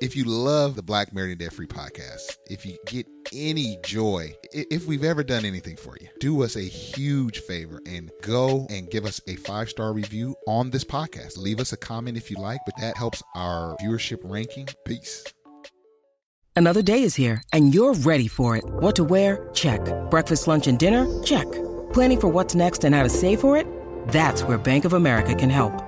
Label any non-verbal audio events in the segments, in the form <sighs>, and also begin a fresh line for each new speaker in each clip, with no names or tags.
If you love the Black Married and Debt Free podcast, if you get any joy, if we've ever done anything for you, do us a huge favor and go and give us a five star review on this podcast. Leave us a comment if you like, but that helps our viewership ranking. Peace.
Another day is here, and you're ready for it. What to wear? Check. Breakfast, lunch, and dinner? Check. Planning for what's next and how to save for it? That's where Bank of America can help.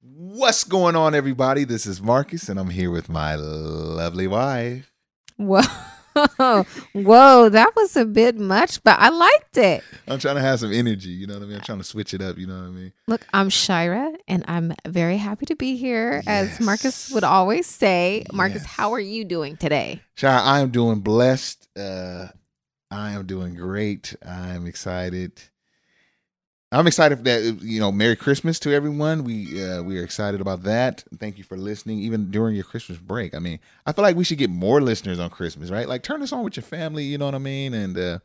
What's going on, everybody? This is Marcus, and I'm here with my lovely wife.
Whoa. <laughs> <laughs> Whoa, that was a bit much, but I liked it.
I'm trying to have some energy, you know what I mean? I'm trying to switch it up, you know what I mean?
Look, I'm Shira, and I'm very happy to be here. As Marcus would always say, Marcus,
Yes.
how are you doing today?
Shira, I am doing blessed. Uh, I am doing great. I'm excited. I'm excited for that. You know, Merry Christmas to everyone. We uh, we are excited about that. Thank you for listening, even during your Christmas break. I mean, I feel like we should get more listeners on Christmas, right? Like, turn this on with your family. You know what I mean? And uh,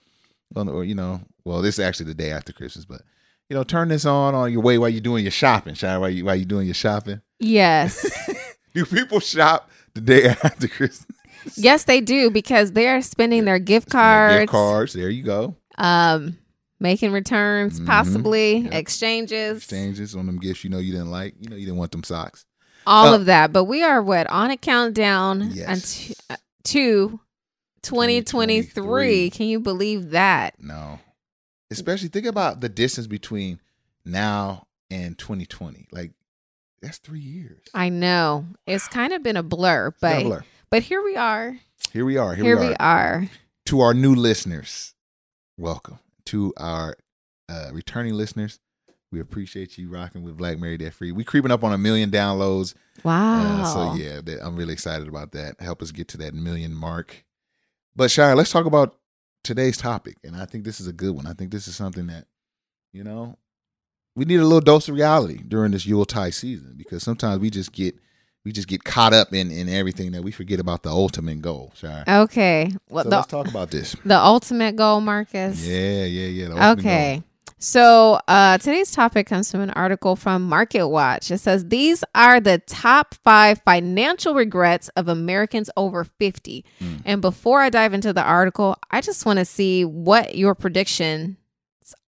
or you know, well, this is actually the day after Christmas, but you know, turn this on on your way while you're doing your shopping. Shira, while you while you doing your shopping.
Yes. <laughs>
Do people shop the day <laughs> after Christmas?
yes, they do because they are spending their gift cards
Gift
cards,
cards. There you go.
um, making returns,
Mhm.
possibly
Yep.
exchanges,
exchanges on them gifts you know you didn't like. You know you didn't want them socks.
all
Uh,
of that. But we are what on a countdown
Yes.
unto, uh, to 2023.
2023.
Can you believe that?
No. Especially think about the distance between now and 2020. Like that's three years.
I know it's kind of been a blur,
It's a
but
blur.
but here we are.
Here we are. Here,
Here,
we, are.
we are.
To our new listeners, welcome. To our uh, returning listeners, we appreciate you rocking with Black Married Debt Free. We creeping up on a million downloads.
Wow.
Uh, so yeah, that, I'm really excited about that. Help us get to that million mark. But Shira, let's talk about today's topic, and I think this is a good one. I think this is something that you know we need a little dose of reality during this Yuletide season because sometimes we just get we just get caught up in in everything that we forget about the ultimate goal. Shira.
Okay. Well,
so
the
let's talk about this.
the ultimate goal, Marcus.
Yeah, yeah, yeah.
Okay.
goal.
So uh, today's topic comes from an article from Market Watch. It says these are the top five financial regrets of Americans over 50.
Mm.
And before I dive into the article, I just want to see what your predictions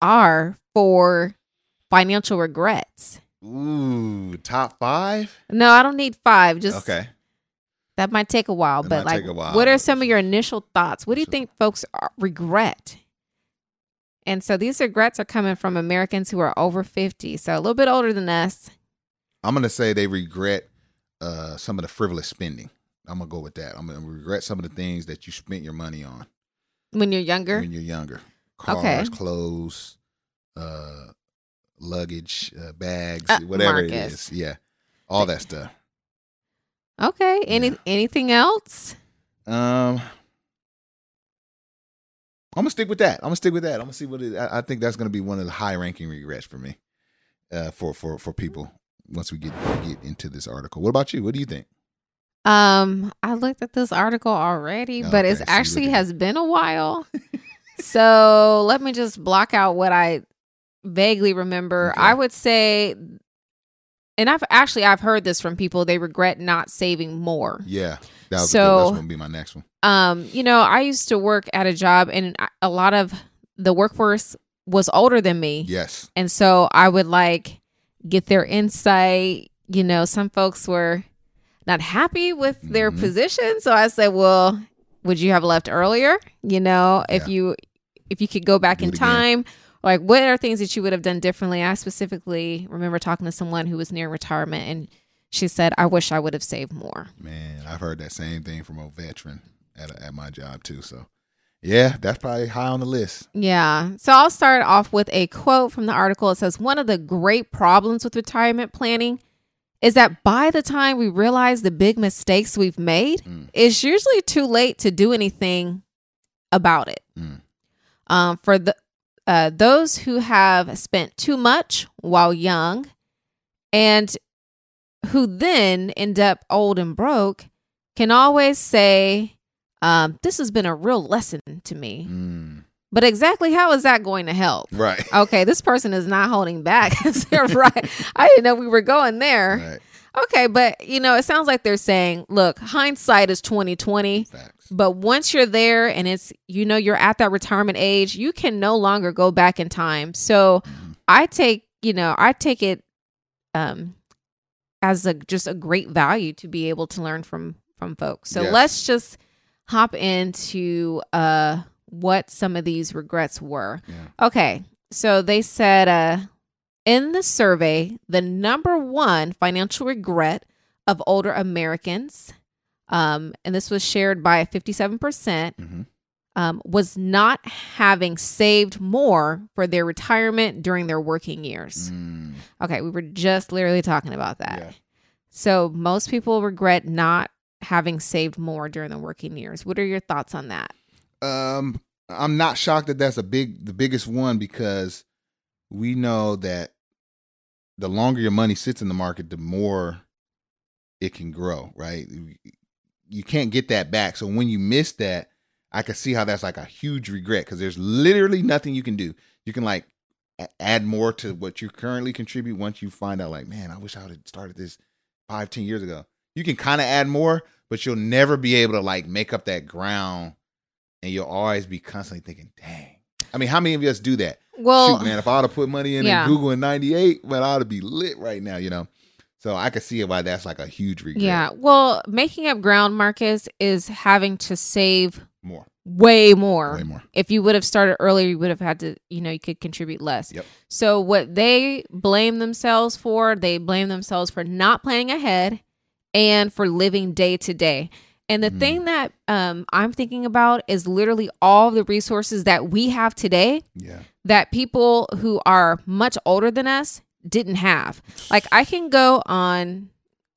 are for financial regrets.
Ooh, top five.
No, I don't need five. Just
Okay.
that might take a while.
That
but like,
while.
what are some of your initial thoughts? What do you think folks are, regret? And so these regrets are coming from Americans who are over 50, so a little bit older than us.
I'm gonna say they regret uh, some of the frivolous spending. I'm gonna go with that. I'm gonna regret some of the things that you spent your money on
When you're younger,
when you're younger. Cars,
Okay.
clothes, uh, luggage, uh, bags,
Uh,
whatever it
Marcus.
is. Yeah, all that stuff.
okay. Any
Yeah.
anything else?
Um, I'm gonna stick with that. I'm gonna stick with that. I'm gonna see what it. I, I think that's gonna be one of the high ranking regrets for me, uh, for for for people once we get get into this article. What about you? What do you think?
Um, I looked at this article already, but
Okay, so
actually has been a while. so let me just block out what I vaguely remember.
Okay.
I would say, and I've actually I've heard this from people. They regret not saving more.
Yeah, that was
So-
that's gonna be my next one.
Um, you know, I used to work at a job, and a lot of the workforce was older than me.
Yes,
And so I would like get their insight. You know, some folks were not happy with their
Mhm.
position. So I said, well, would you have left earlier? You know, if
Yeah.
you if you could go back
Do
in
time." again.
Like what are things that you would have done differently? I specifically remember talking to someone who was near retirement and she said, I wish I would have saved more.
man, I've heard that same thing from a veteran at a, at my job too. So, yeah, that's probably high on the list.
Yeah. So I'll start off with a quote from the article. It says One of the great problems with retirement planning is that by the time we realize the big mistakes we've made,
Mm.
it's usually too late to do anything about it.
Mm.
Um, for the uh, those who have spent too much while young and who then end up old and broke can always say, um, This has been a real lesson to me.
Mm.
But exactly how is that going to help?
Right. <laughs>
Okay, this person is not holding back. <laughs> Right. I didn't know we were going there.
Right.
Okay, but you know, it sounds like they're saying, look, hindsight is 2020.
Facts.
But once you're there and it's you know you're at that retirement age, you can no longer go back in time. So
Mhm.
I take, you know, I take it um as a just a great value to be able to learn from from folks. So
Yes.
let's just hop into uh what some of these regrets were.
Yeah.
Okay. So they said uh in the survey, the number one financial regret of older Americans, um, and this was shared by 57%,
Mhm.
um, was not having saved more for their retirement during their working years.
Mm.
Okay, we were just literally talking about that.
Yeah.
So most people regret not having saved more during the working years. What are your thoughts on that?
Um, I'm not shocked that that's a big, the biggest one because we know that the longer your money sits in the market, the more it can grow. Right? You can't get that back. So when you miss that, I can see how that's like a huge regret because there's literally nothing you can do. You can like add more to what you currently contribute once you find out, like, man, I wish I would have started this five, ten years ago. You can kind of add more, but you'll never be able to like make up that ground and you'll always be constantly thinking, dang. I mean, how many of us do that?
Well,
Shoot, man, if I would have put money in,
yeah.
Google in 98, man, I ought to be lit right now, you know? So I could see why that's like a huge regret.
yeah. Well, making up ground, Marcus, is having to save
More,
way more.
way more.
If you would have started earlier, you would have had to, you know, you could contribute less.
Yep.
So what they blame themselves for, they blame themselves for not planning ahead and for living day to day. And the
Mm.
thing that um, I'm thinking about is literally all the resources that we have today
Yeah.
that people who are much older than us didn't have. Like I can go on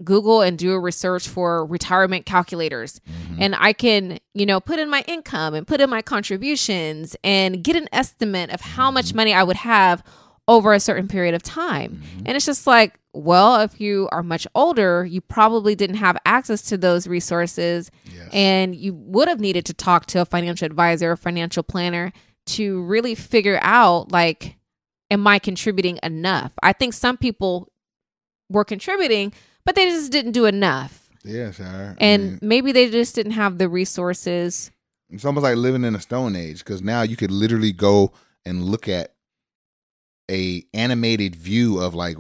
Google and do a research for retirement calculators
Mhm.
and I can, you know, put in my income and put in my contributions and get an estimate of how much
Mm-hmm.
money I would have over a certain period of time.
Mhm.
And it's just like, well, if you are much older, you probably didn't have access to those resources
Yes.
and you would have needed to talk to a financial advisor or financial planner to really figure out like am i contributing enough? I think some people were contributing but they just didn't do enough.
Yeah, sure.
and maybe they just didn't have the resources.
It's almost like living in a stone age because now you could literally go and look at a animated view of like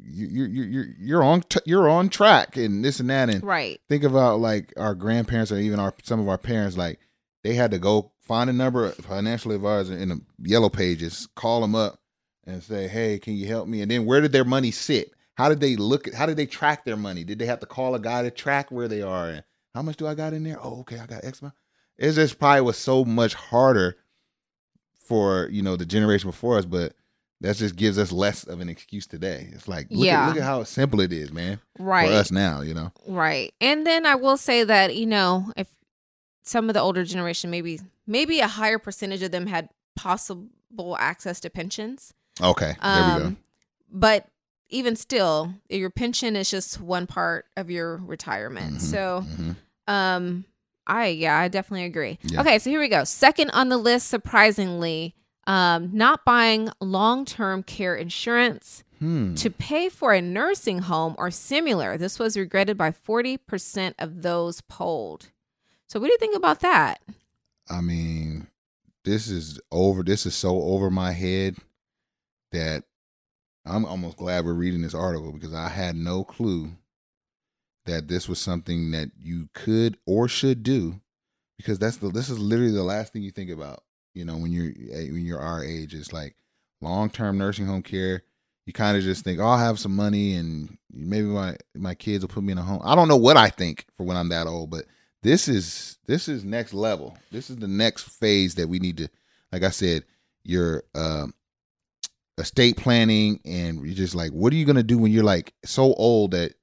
you you you you're you're on t- you're on track and this and that and
right.
think about like our grandparents or even our some of our parents like they had to go find a number of financial advisor in the yellow pages call them up and say hey can you help me? And then where did their money sit? How did they look at how did they track their money? Did they have to call a guy to track where they are and how much do i got in there? Oh okay i got x amount. It just probably was so much harder for you know the generation before us but that just gives us less of an excuse today. It's like look,
Yeah.
at, look at how simple it is man
right.
for us now you know?
Right. And then I will say that, you know, if some of the older generation maybe maybe a higher percentage of them had possible access to pensions.
Okay there we go
Um, But even still, your pension is just one part of your retirement.
Mhm,
So,
mhm.
um, I yeah, I definitely agree.
Yeah.
Okay, so here we go. Second on the list, surprisingly, um, not buying long term care insurance
Hmm.
to pay for a nursing home or similar. This was regretted by forty percent of those polled. So, what do you think about that?
I mean, this is over. This is so over my head that I'm almost glad we're reading this article because I had no clue that this was something that you could or should do because that's the this is literally the last thing you think about. You know, when you're eh, when you're our age, it's like long term nursing home care. You kind of just think, oh, I'll have some money and maybe my my kids will put me in a home. I don't know what I think for when I'm that old, but this is this is next level. This is the next phase that we need to, like I said, your um, estate planning and you're just like, what are you gonna do when you're like so old that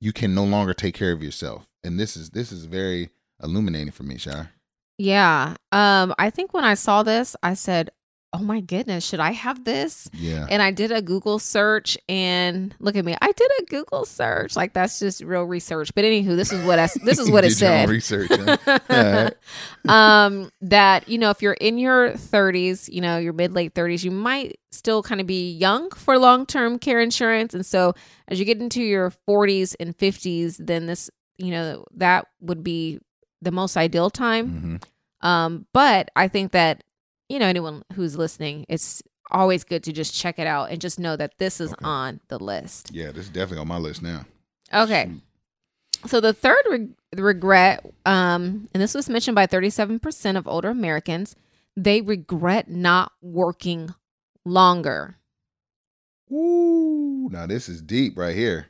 you can no longer take care of yourself? And this is this is very illuminating for me, Shira.
Yeah. Um, I think when I saw this, I said, Oh my goodness, should I have this?
Yeah,
And I did a Google search and look at me. I did a Google search. Like that's just real research. But anywho, this is what I this is <laughs> what it said.
research. huh? <laughs>
Um that you know if you're in your 30s you know your mid late 30s you might still kind of be young for long-term care insurance and so as you get into your 40s and 50s then this you know that would be the most ideal time
Mhm.
um but i think that you know anyone who's listening it's always good to just check it out and just know that this is
Okay.
on the list
Yeah, this is definitely on my list now.
okay
Shoot.
so the third reg- regret, um, and this was mentioned by 37% of older Americans, they regret not working longer.
Ooh, now this is deep right here.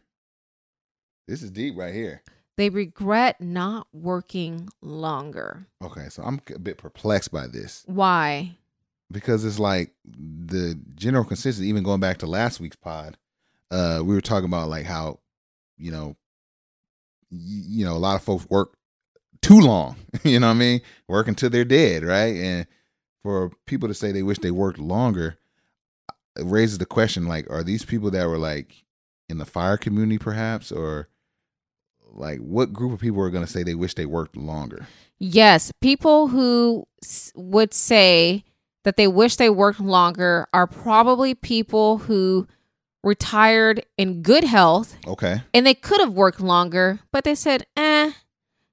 This is deep right here.
They regret not working longer.
Okay, so I'm a bit perplexed by this.
Why?
because it's like the general consensus even going back to last week's pod uh we were talking about like how you know y- you know a lot of folks work too long <laughs> you know what i mean work until they're dead right and for people to say they wish they worked longer it raises the question like are these people that were like in the fire community perhaps or like what group of people are going to say they wish they worked longer?
Yes, people who s- would say that they wish they worked longer are probably people who retired in good health
okay.
and they could have worked longer, but they said, eh,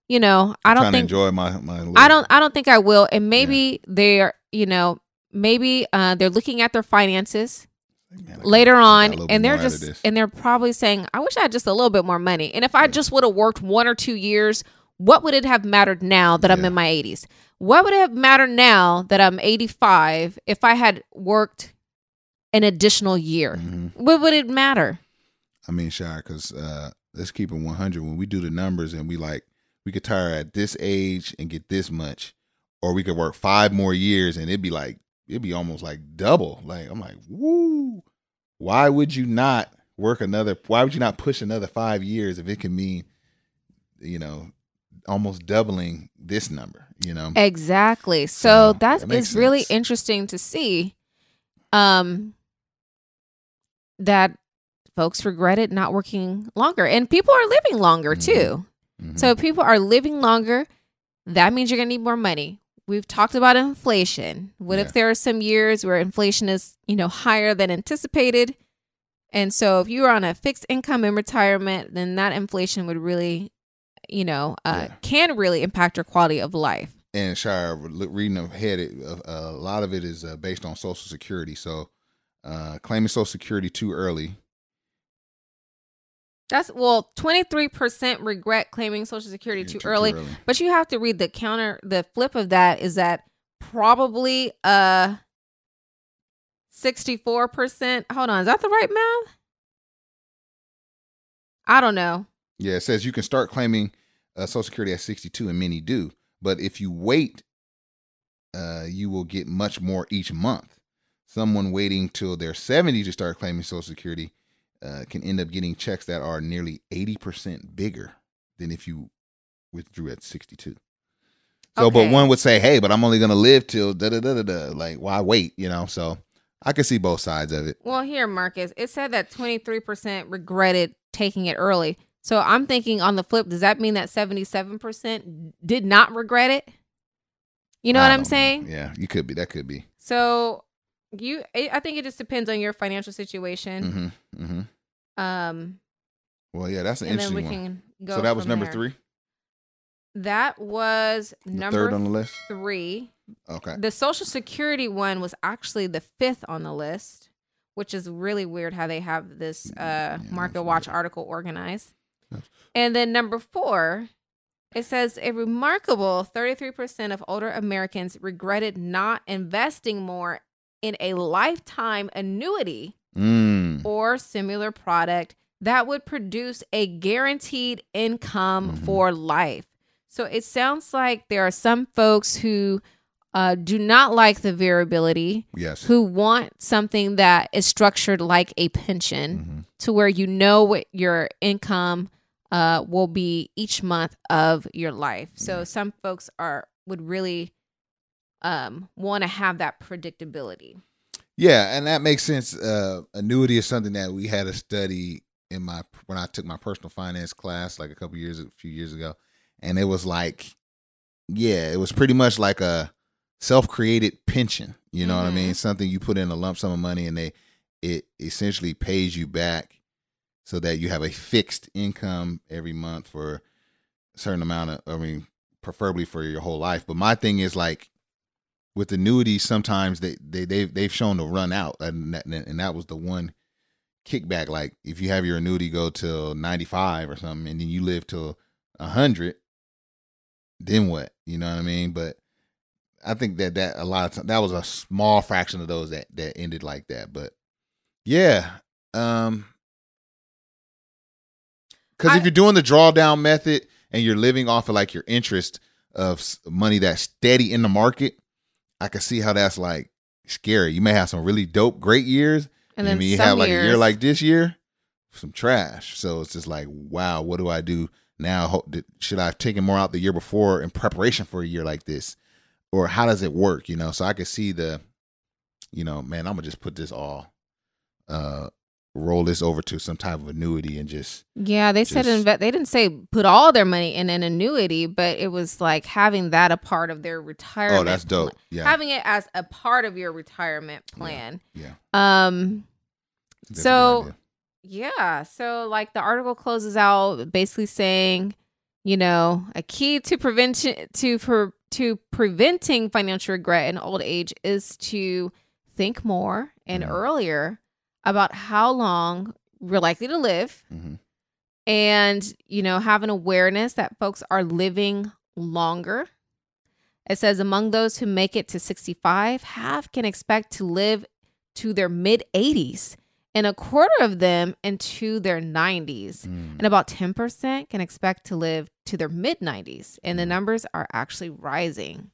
you know, I don't think
enjoy my my
I don't I don't think I will. And maybe they're, you know, maybe uh, they're looking at their finances
Man,
later on and they're
more out of
just and they're probably saying, I wish I had just a little bit more money. And if I just would have worked one or two years, what would it have mattered now that I'm in my 80s? What would it have mattered now that I'm 85 if I had worked an additional year?
Mhm.
What would it matter?
I mean, Shira, because uh, let's keep it 100. When we do the numbers and we like, we could retire at this age and get this much, or we could work five more years and it'd be like, it'd be almost like double. Like, I'm like, woo. Why would you not work another, why would you not push another five years if it can mean, you know, almost doubling this number, you know?
Exactly. So,
So,
that
that
is really interesting to see. Um, that folks regretted not working longer, and people are living longer
Mhm.
too.
Mhm.
So, if people are living longer. That means you're gonna need more money. We've talked about inflation. What
Yeah.
if there are some years where inflation is, you know, higher than anticipated? And so, if you are on a fixed income in retirement, then that inflation would really, you know, uh,
Yeah.
can really impact your quality of life.
and Shira, reading ahead, it, uh, a lot of it is uh, based on Social Security. So, uh, claiming Social Security too early.
That's well, twenty three percent regret claiming Social Security too,
too- too
early.
early.
But you have to read the counter. The flip of that is that probably uh sixty four percent. Hold on, is that the right math? I don't know.
Yeah, it says you can start claiming uh, Social Security at 62, and many do. But if you wait, uh, you will get much more each month. Someone waiting till they're 70 to start claiming Social Security uh, can end up getting checks that are nearly 80% bigger than if you withdrew at 62. So, but one would say, hey, but I'm only going to live till da da da da da. Like, why wait? You know, so I can see both sides of it.
Well, here, Marcus, it said that 23% regretted taking it early. So I'm thinking on the flip, does that mean that 77% did not regret it? You know
I
what I'm saying?
Yeah, you could be. That could be.
So you, I I think it just depends on your financial situation.
Mm-hmm. Mm-hmm.
Um,
Well, yeah, that's an
and then we
interesting one. So that was number
there.
three.
That was
The
number
third on the list.
three.
Okay.
The Social Security one was actually the fifth on the list, which is really weird how they have this uh, Market Watch
weird.
article organized.
That's-
And then number four, it says a remarkable 33% of older Americans regretted not investing more in a lifetime annuity
Mm.
or similar product that would produce a guaranteed income
Mhm.
for life. So it sounds like there are some folks who uh, do not like the variability,
Yes.
who want something that is structured like a pension
Mhm.
to where you know what your income uh, will be each month of your life. So some folks are would really um, want to have that predictability.
Yeah, and that makes sense. Uh, annuity is something that we had a study in my when I took my personal finance class like a couple years, a few years ago, and it was like, yeah, it was pretty much like a self-created pension. You know what I mean? Something you put in a lump sum of money, and they it essentially pays you back so that you have a fixed income every month for a certain amount of. I mean, preferably for your whole life. But my thing is like with annuities, sometimes they they they've they've shown to run out, and that, and that was the one kickback. Like if you have your annuity go till ninety five or something, and then you live till hundred, then what? You know what I mean? But I think that that a lot of times that was a small fraction of those that that ended like that. But yeah, um, because if you're doing the drawdown method and you're living off of like your interest of money that's steady in the market, I can see how that's like scary. You may have some really dope, great years,
And then
mean, you have like
years,
a year like this year, some trash. So it's just like, wow, what do I do now? Should I have taken more out the year before in preparation for a year like this, or how does it work? You know, so I could see the, you know, man, I'm gonna just put this all, uh, roll this over to some type of annuity and just
Yeah, they said
Just-
inve- they didn't say put all their money in an annuity, but it was like having that a part of their retirement.
oh, that's dope.
pla-
Yeah,
Having it as a part of your retirement plan.
yeah.
Um
That's
So-
idea.
yeah, so like the article closes out basically saying, you know, a key to prevention to for to preventing financial regret in old age is to think more and
Mhm.
earlier about how long we're likely to live
Mhm.
and you know have an awareness that folks are living longer it says among those who make it to 65 half can expect to live to their mid 80s and a quarter of them into their 90s
Mm.
and about 10% can expect to live to their mid 90s and the numbers are actually rising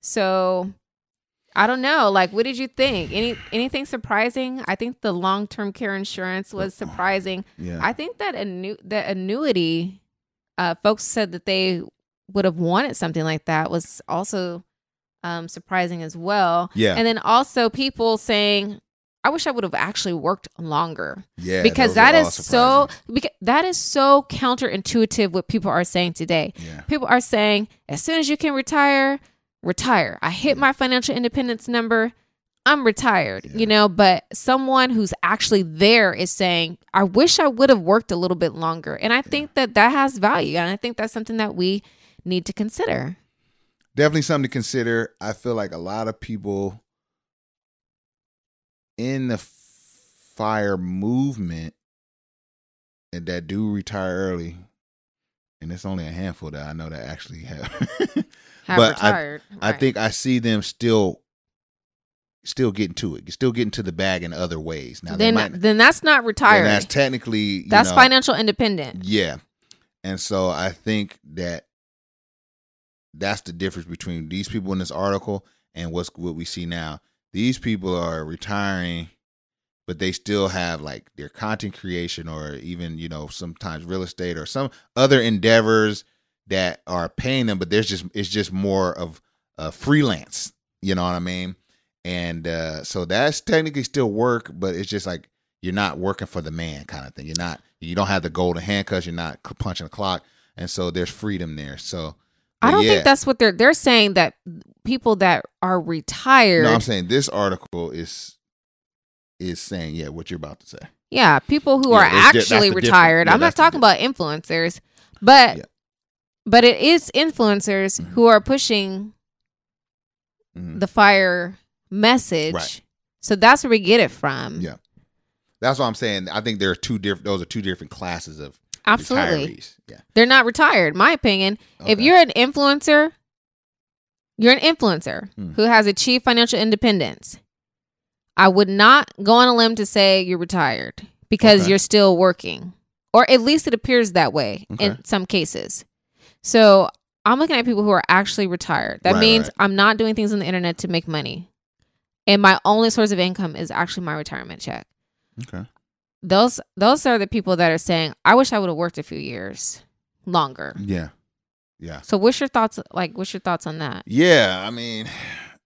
so i don't know. Like what did you think? Any anything surprising? I think the long-term care insurance was surprising.
Yeah,
I think that annu- the annuity, uh, folks said that they would have wanted something like that was also um, surprising as well.
yeah,
And then also people saying, "I wish I would have actually worked longer,"
yeah.
because that is so because that is so counterintuitive. What people are saying today,
Yeah,
people are saying, as soon as you can retire, retire. I hit my financial independence number. I'm retired,
Yeah.
you know, but someone who's actually there is saying, I wish I would have worked a little bit longer. And I think that that has value. And I think that's something that we need to consider.
definitely something to consider. I feel like a lot of people in the fire movement and that do retire early, and it's only a handful that I know that actually have. <laughs>
Have
But I-
retired.
I
Right.
think I see them still, still getting to it, still getting to the bag in other ways. Now
then,
might,
then that's not retired.
that's
That's,
technically you know,
financial independent.
Yeah. And so I think that that's the difference between these people in this article and what's what we see now. These people are retiring, but they still have like their content creation or even, you know, sometimes real estate or some other endeavors that are paying them, but there's just it's just more of a freelance. You know what I mean? and uh, so that's technically still work, but it's just like you're not working for the man kind of thing. You're not. You don't have the golden handcuffs. You're not punching the clock, and so there's freedom there. So
I don't
yeah.
think that's what they're they're saying that people that are retired.
No, I'm saying this article is is saying yeah what you're about to say.
yeah, people who
Yeah,
are
there's di-
actually retired.
Yeah,
I'm not talking about influencers, but
Yeah.
but it is influencers
Mhm.
who are pushing
Mhm.
the fire message.
Right.
So that's where we get it from.
Yeah. That's what I'm saying. I think there are two different. Those are two different classes of
Absolutely.
retirees. Yeah.
They're not retired. My opinion. If you're an influencer, you're an influencer
Hmm.
who has achieved financial independence. I would not go on a limb to say you're retired because
Okay.
you're still working, or at least it appears that way
Okay.
in some cases. So I'm looking at people who are actually retired. That
Right,
means
right.
I'm not doing things on the internet to make money. And my only source of income is actually my retirement check.
Okay.
Those those are the people that are saying, I wish I would have worked a few years longer.
Yeah. Yeah.
So what's your thoughts like what's your thoughts on that?
Yeah. I mean,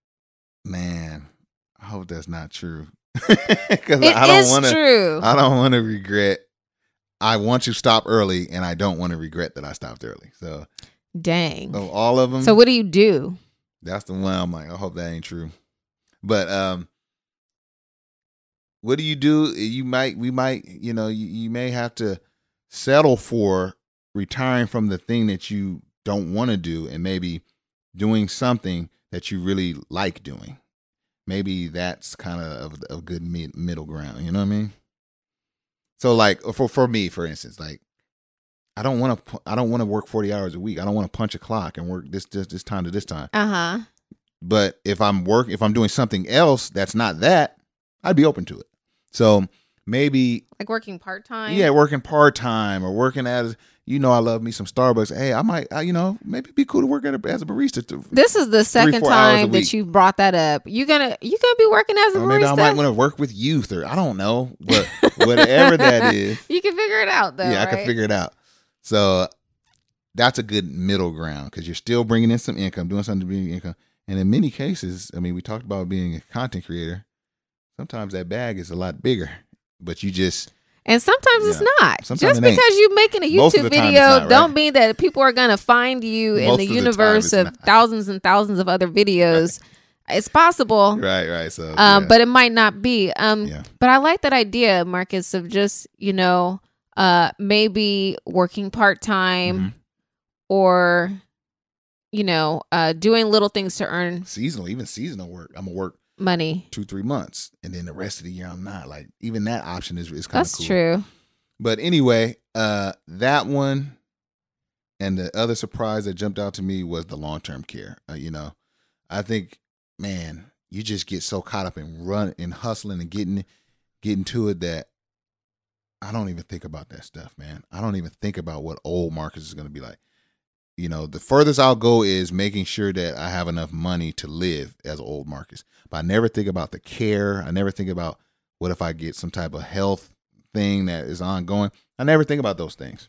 <sighs> man, I hope that's not true. <laughs> Because
It
I don't
is
want to.
true.
I don't want to regret. I want to stop early, and I don't want to regret that I stopped early. So,
Dang.
so all of them.
So what do you do?
That's the one I'm like, I hope that ain't true. But um what do you do? You might we might, you know, you, you may have to settle for retiring from the thing that you don't want to do and maybe doing something that you really like doing. Maybe that's kind of a good mid, middle ground, you know what I mean? So like for for me for instance, like I don't want to I don't want to work 40 hours a week. I don't want to punch a clock and work this this this time to this time.
Uh-huh.
But if I'm work if I'm doing something else that's not that, I'd be open to it. So maybe
Like working part-time?
yeah, working part time or working as you know, I love me some Starbucks. Hey, I might, I, you know, maybe it'd be cool to work at a, as a barista. To,
This is the second
four hours a
time that you've brought that up. You're gonna you're gonna be working as a
or maybe I might want to work with youth, or I don't know, but <laughs> whatever that is,
you can figure it out though.
yeah, I can figure it out. So that's a good middle ground because you're still bringing in some income, doing something to bring income, and in many cases, I mean, we talked about being a content creator. Sometimes that bag is a lot bigger, but you just
And sometimes it's not.
Sometimes
Just
it
because you're making a YouTube
the time it's
video,
not, right?
don't mean that people are gonna find you in the
of
universe of
not.
thousands and thousands of other videos. It's possible.
right, right. So,
um,
yeah.
but it might not be. Um,
Yeah.
but I like that idea, Marcus, of just you know, uh, maybe working part time
Mhm.
or you know, uh, doing little things to earn
seasonal, even seasonal work, I'm gonna work
money.
two, three months, and then the rest of the year I'm not. Like even that option is is kind of
That's
cool.
true.
But anyway, uh, that one and the other surprise that jumped out to me was the long term care. Uh, you know, I think, man, you just get so caught up in run and hustling and getting getting to it that I don't even think about that stuff, man. I don't even think about what old Marcus is going to be like. You know, the furthest I'll go is making sure that I have enough money to live as old Marcus. But I never think about the care. I never think about what if I get some type of health thing that is ongoing. I never think about those things.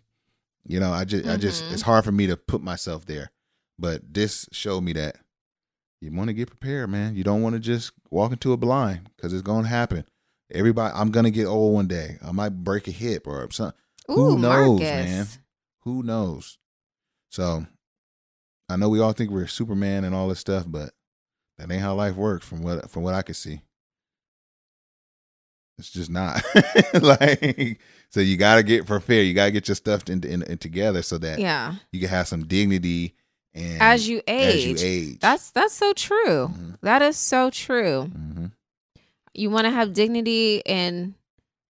You know, I just, I just,
mm-hmm.
it's hard for me to put myself there. But this showed me that you want to get prepared, man. You don't want to just walk into a blind because it's going to happen. Everybody, I'm going to get old one day. I might break a hip or something. Who
Ooh,
knows,
Marcus.
man? Who knows? So I know we all think we're Superman and all this stuff, but that ain't how life works from what from what I can see. It's just not <laughs> like so. You got to get prepared. You got to get your stuff in, in, in together so that
Yeah.
you can have some dignity and
As you
as
age.
you age.
That's that's so true.
Mhm.
That is so true.
hmm
You want to have dignity and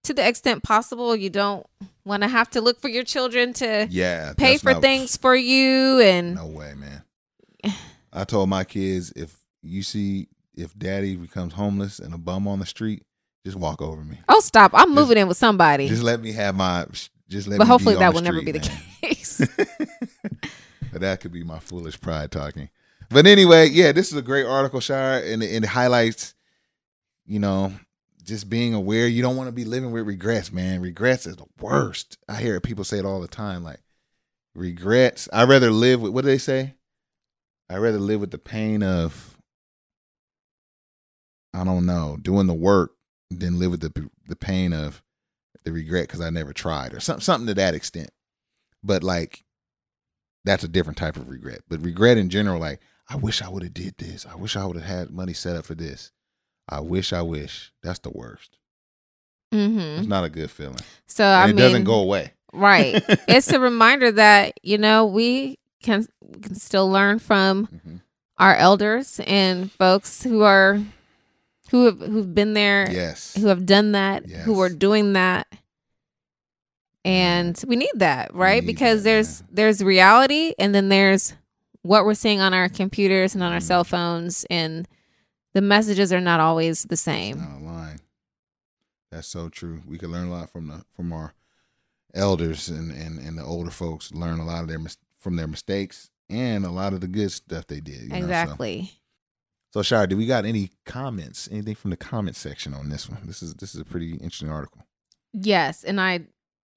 to the extent possible, you don't want to have to look for your children to
yeah.
pay for
not-
things for you and
No way, man. I told my kids if you see if daddy becomes homeless and a bum on the street, just walk over me.
Oh, stop. I'm
Just-
moving in with somebody.
Just let me have my. Just let.
but hopefully that will never
street,
be the <laughs> case. <laughs>
but that could be my foolish pride talking. But anyway, yeah, this is a great article, Shira, and, and it highlights, you know, just being aware. You don't want to be living with regrets, man. Regrets is the worst. I hear people say it all the time, like regrets. I rather live with what do they say? I rather live with the pain of. I don't know, doing the work, then live with the the pain of the regret because I never tried or something something to that extent. But like, that's a different type of regret. But regret in general, like, I wish I would have did this. I wish I would have had money set up for this. I wish, I wish. That's the worst.
Mm-hmm.
It's not a good feeling.
So
And
I
it
mean,
doesn't go away.
right. <laughs> it's a reminder that you know we can, we can still learn from
Mhm.
our elders and folks who are who have who've been there,
Yes.
who have done that, who are doing that. And we need that, right?
need
because
that,
there's
yeah.
there's reality and then there's what we're seeing on our computers and on our
Mhm.
cell phones and the messages are not always the
It's
same.
not a line. That's so true. We can learn a lot from the from our elders and and, and the older folks. Learn a lot of their from their mistakes and a lot of the good stuff they did. you know, so-
exactly.
So, Shira, do we got any comments? Anything from the comment section on this one? This is this is a pretty interesting article.
Yes, and I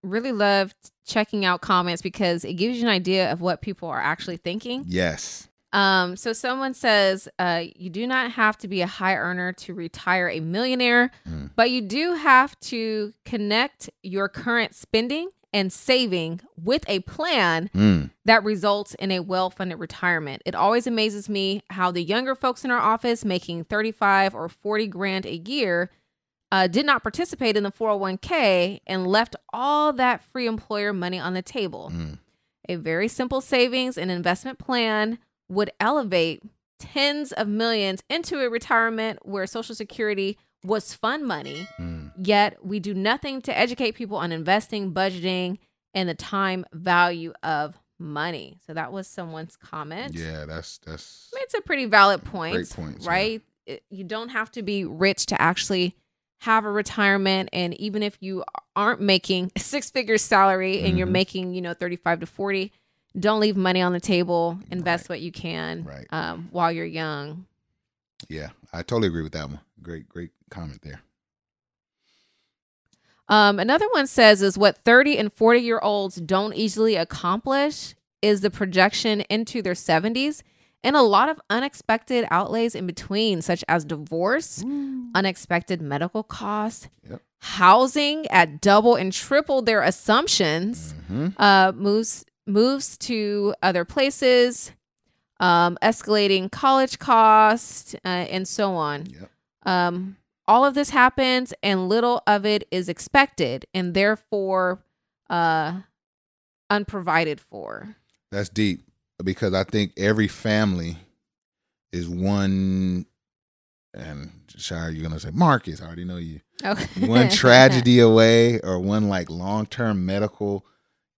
really love checking out comments because it gives you an idea of what people are actually thinking.
Yes.
Um, so someone says, uh, you do not have to be a high earner to retire a millionaire,
Mm.
but you do have to connect your current spending and saving with a plan
Mm.
that results in a well-funded retirement. It always amazes me how the younger folks in our office making 35 or 40 grand a year uh, did not participate in the 401k and left all that free employer money on the table.
Mm.
A very simple savings and investment plan would elevate tens of millions into a retirement where Social Security was fun money,
Mm.
yet we do nothing to educate people on investing, budgeting, and the time value of money. So that was someone's comment.
Yeah, that's that's
I mean, it's a pretty valid point,
Great points, yeah.
right? It- you don't have to be rich to actually have a retirement and even if you aren't making a six figure salary and you're
Mhm.
making you know 35 to 40 don't leave money on the table invest what you can
Right.
um, while you're young
yeah. I totally agree with that one. Great, great comment there.
um, another one says is what 30 and 40 year olds don't easily accomplish is the projection into their 70s and a lot of unexpected outlays in between such as divorce unexpected medical costs
Yep.
housing at double and triple their assumptions
hmm
uh, moves moves to other places, um, escalating college costs, uh, and so on.
Yep.
Um, all of this happens, and little of it is expected, and therefore uh, unprovided for.
That's deep because I think every family is one. And Shira, you're gonna say Marcus. I already know you.
Okay.
one <laughs> tragedy away or one like long term medical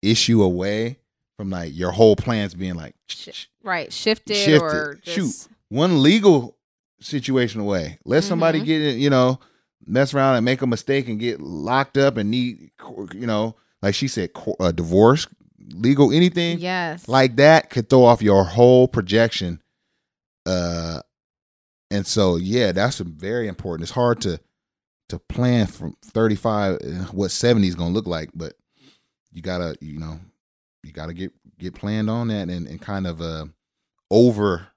issue away from like your whole plans being like
Sh- right, shifted,
Shifted.
or
Shoot. one legal situation away. Let somebody
Mhm.
get you know, mess around and make a mistake and get locked up and need, you know, like she said, uh, divorce, legal, anything
Yes,
like that could throw off your whole projection. Uh, and so yeah, that's very important. It's hard to to plan from 35 uh, what 70 is going to look like, but you gotta you know you gotta get get planned on that and, and kind of uh over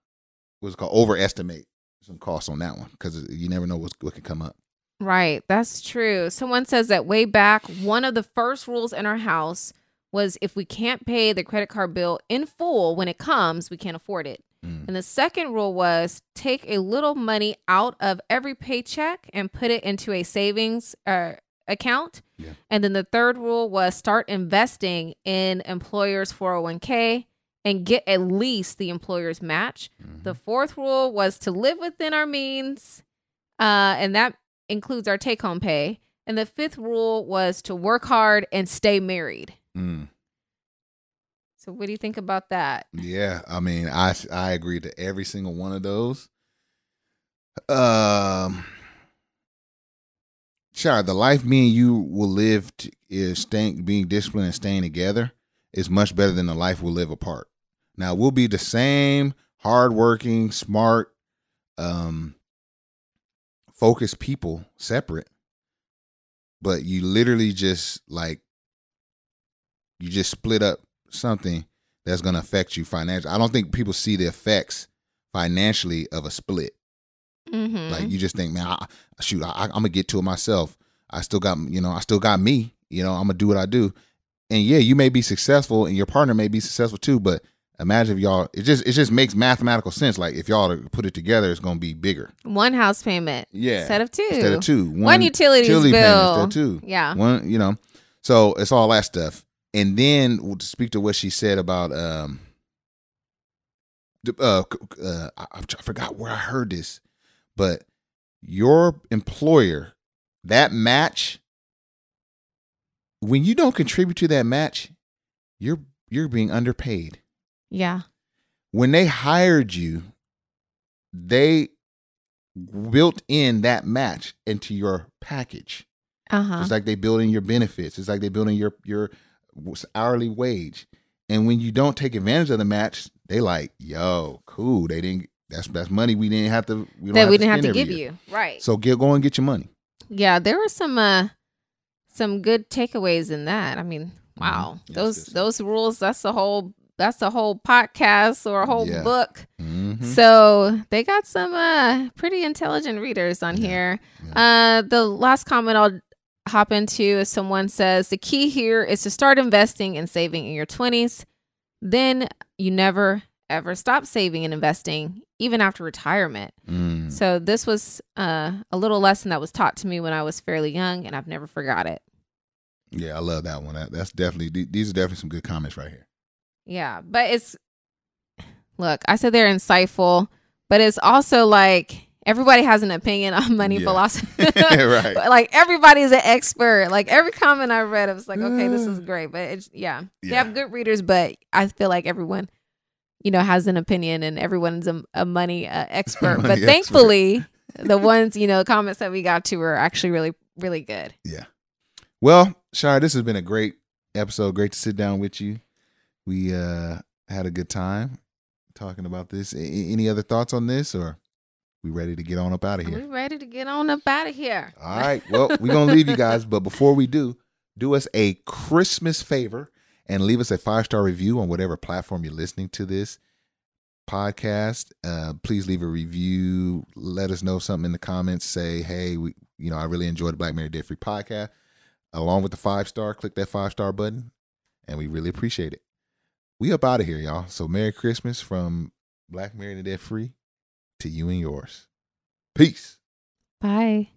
what's called overestimate some costs on that one because you never know what's, what can come up.
Right, that's true. Someone says that way back, one of the first rules in our house was if we can't pay the credit card bill in full when it comes, we can't afford it.
Mm.
And the second rule was take a little money out of every paycheck and put it into a savings uh, account.
Yeah.
And then the third rule was start investing in employers' 401k and get at least the employer's match.
Mm-hmm.
The fourth rule was to live within our means, uh, and that includes our take home pay. And the fifth rule was to work hard and stay married.
Mm.
So, what do you think about that?
Yeah, I mean, I I agree to every single one of those. Um, the life me and you will live is staying, being disciplined and staying together is much better than the life we'll live apart. Now we'll be the same hardworking, smart, um, focused people separate, but you literally just like you just split up something that's going to affect you financially. I don't think people see the effects financially of a split.
Mm-hmm.
Like you just think, man, I, shoot, I, I'm gonna get to it myself. I still got, you know, I still got me. You know, I'm gonna do what I do. And yeah, you may be successful, and your partner may be successful too. But imagine if y'all, it just, it just makes mathematical sense. Like if y'all put it together, it's gonna be bigger.
one house payment
Yeah,
instead of two.
Instead of two,
One, utilities
utility
bill.
payment instead of two.
Yeah.
One, you know, so it's all that stuff. And then to speak to what she said about, um, uh, uh, I, I forgot where I heard this, but your employer, that match, when you don't contribute to that match, you're you're being underpaid.
Yeah.
When they hired you, they built in that match into your package.
Uh huh.
It's like they build in your benefits. It's like they build in your your hourly wage. And when you don't take advantage of the match, they like, yo, cool. They didn't. That's that's money we didn't have to. We
That we didn't have to give
year.
you. Right.
So get go and get your money.
Yeah, there were some uh some good takeaways in that. I mean, wow.
Yes,
those those rules, that's the whole that's a whole podcast or a whole
Yeah.
book.
Mhm.
So they got some uh pretty intelligent readers on
Yeah,
here. Uh the last comment I'll hop into is someone says the key here is to start investing and saving in your 20s. Then you never ever stop saving and investing even after retirement.
Mm.
So this was uh, a little lesson that was taught to me when I was fairly young, and I've never forgot it.
Yeah, I love that one. That, that's definitely these are definitely some good comments right here.
Yeah, but it's look, I said they're insightful, but it's also like everybody has an opinion on money
Yeah.
philosophy. <laughs>
Right.
But, <laughs> like everybody's an expert. Like every comment I read, I was like, okay, this is great. But it's yeah, they
Yeah.
have good readers, but I feel like everyone. You know, has an opinion, and everyone's a, a money uh, expert. <laughs>
Money
but
expert.
thankfully, the ones you know comments that we got to were actually really, really good.
Yeah. Well, Shira, this has been a great episode. Great to sit down with you. We uh had a good time talking about this. A- any other thoughts on this, or we ready to get on up out of here?
We ready to get on up out of here.
All right. Well, we're gonna leave you guys, but before we do, do us a Christmas favor and leave us a five star review on whatever platform you're listening to this podcast. Uh, please leave a review. Let us know something in the comments. Say, hey, we, you know, I really enjoyed the Black Married Debt Free podcast. Along with the five star, click that five star button, and we really appreciate it. We up out of here, y'all. So Merry Christmas from Black Married Debt Free to you and yours. Peace.
Bye.